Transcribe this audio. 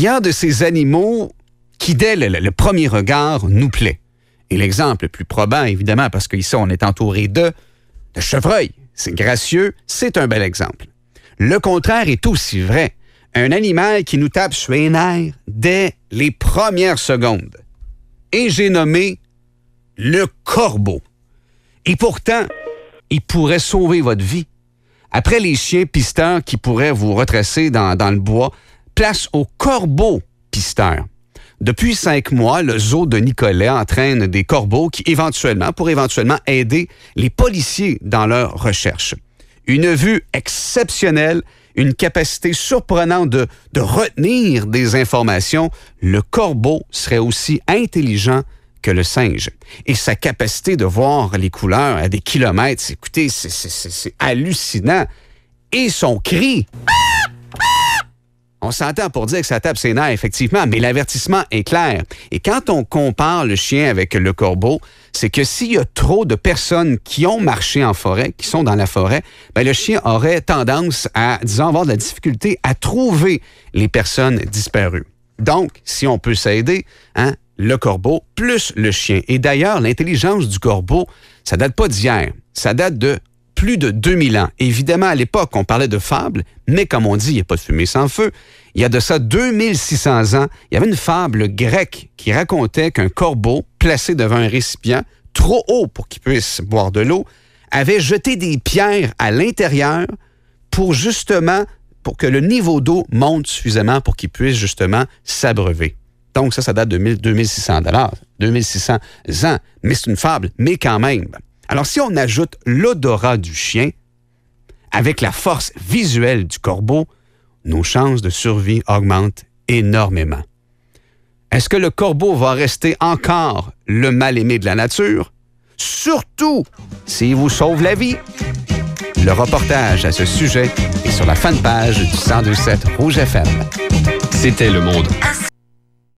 il y a de ces animaux qui, dès le, premier regard, nous plaît. Et l'exemple le plus probant, évidemment, parce qu'ici, on est entouré de, chevreuils. C'est gracieux, c'est un bel exemple. Le contraire est aussi vrai. Un animal qui nous tape sur les nerfs dès les premières secondes. Et j'ai nommé le corbeau. Et pourtant, il pourrait sauver votre vie. Après les chiens pisteurs qui pourraient vous retracer dans le bois, place au corbeau pisteur. Depuis cinq mois, le zoo de Nicolet entraîne des corbeaux qui éventuellement, pour éventuellement aider les policiers dans leur recherche. Une vue exceptionnelle, une capacité surprenante de, de retenir des informations, le corbeau serait aussi intelligent que le singe. Et sa capacité de voir les couleurs à des kilomètres, écoutez, c'est hallucinant. Et son cri. On s'entend pour dire que ça tape ses nerfs, effectivement, mais l'avertissement est clair. Et quand on compare le chien avec le corbeau, c'est que s'il y a trop de personnes qui ont marché en forêt, qui sont dans la forêt, ben le chien aurait tendance à, disons, avoir de la difficulté à trouver les personnes disparues. Donc, si on peut s'aider, hein, le corbeau plus le chien. Et d'ailleurs, l'intelligence du corbeau, ça date pas d'hier. Ça date de plus de 2000 ans. Évidemment, à l'époque, on parlait de fables, mais comme on dit, il n'y a pas de fumée sans feu. Il y a de ça 2600 ans, il y avait une fable grecque qui racontait qu'un corbeau, placé devant un récipient trop haut pour qu'il puisse boire de l'eau, avait jeté des pierres à l'intérieur pour justement, pour que le niveau d'eau monte suffisamment pour qu'il puisse justement s'abreuver. Donc ça, ça date de 2600 dollars, 2600 ans. Mais c'est une fable, mais quand même. Alors, si on ajoute l'odorat du chien avec la force visuelle du corbeau, nos chances de survie augmentent énormément. Est-ce que le corbeau va rester encore le mal-aimé de la nature? Surtout s'il vous sauve la vie. Le reportage à ce sujet est sur la fanpage du 1027 Rouge FM. C'était Le Monde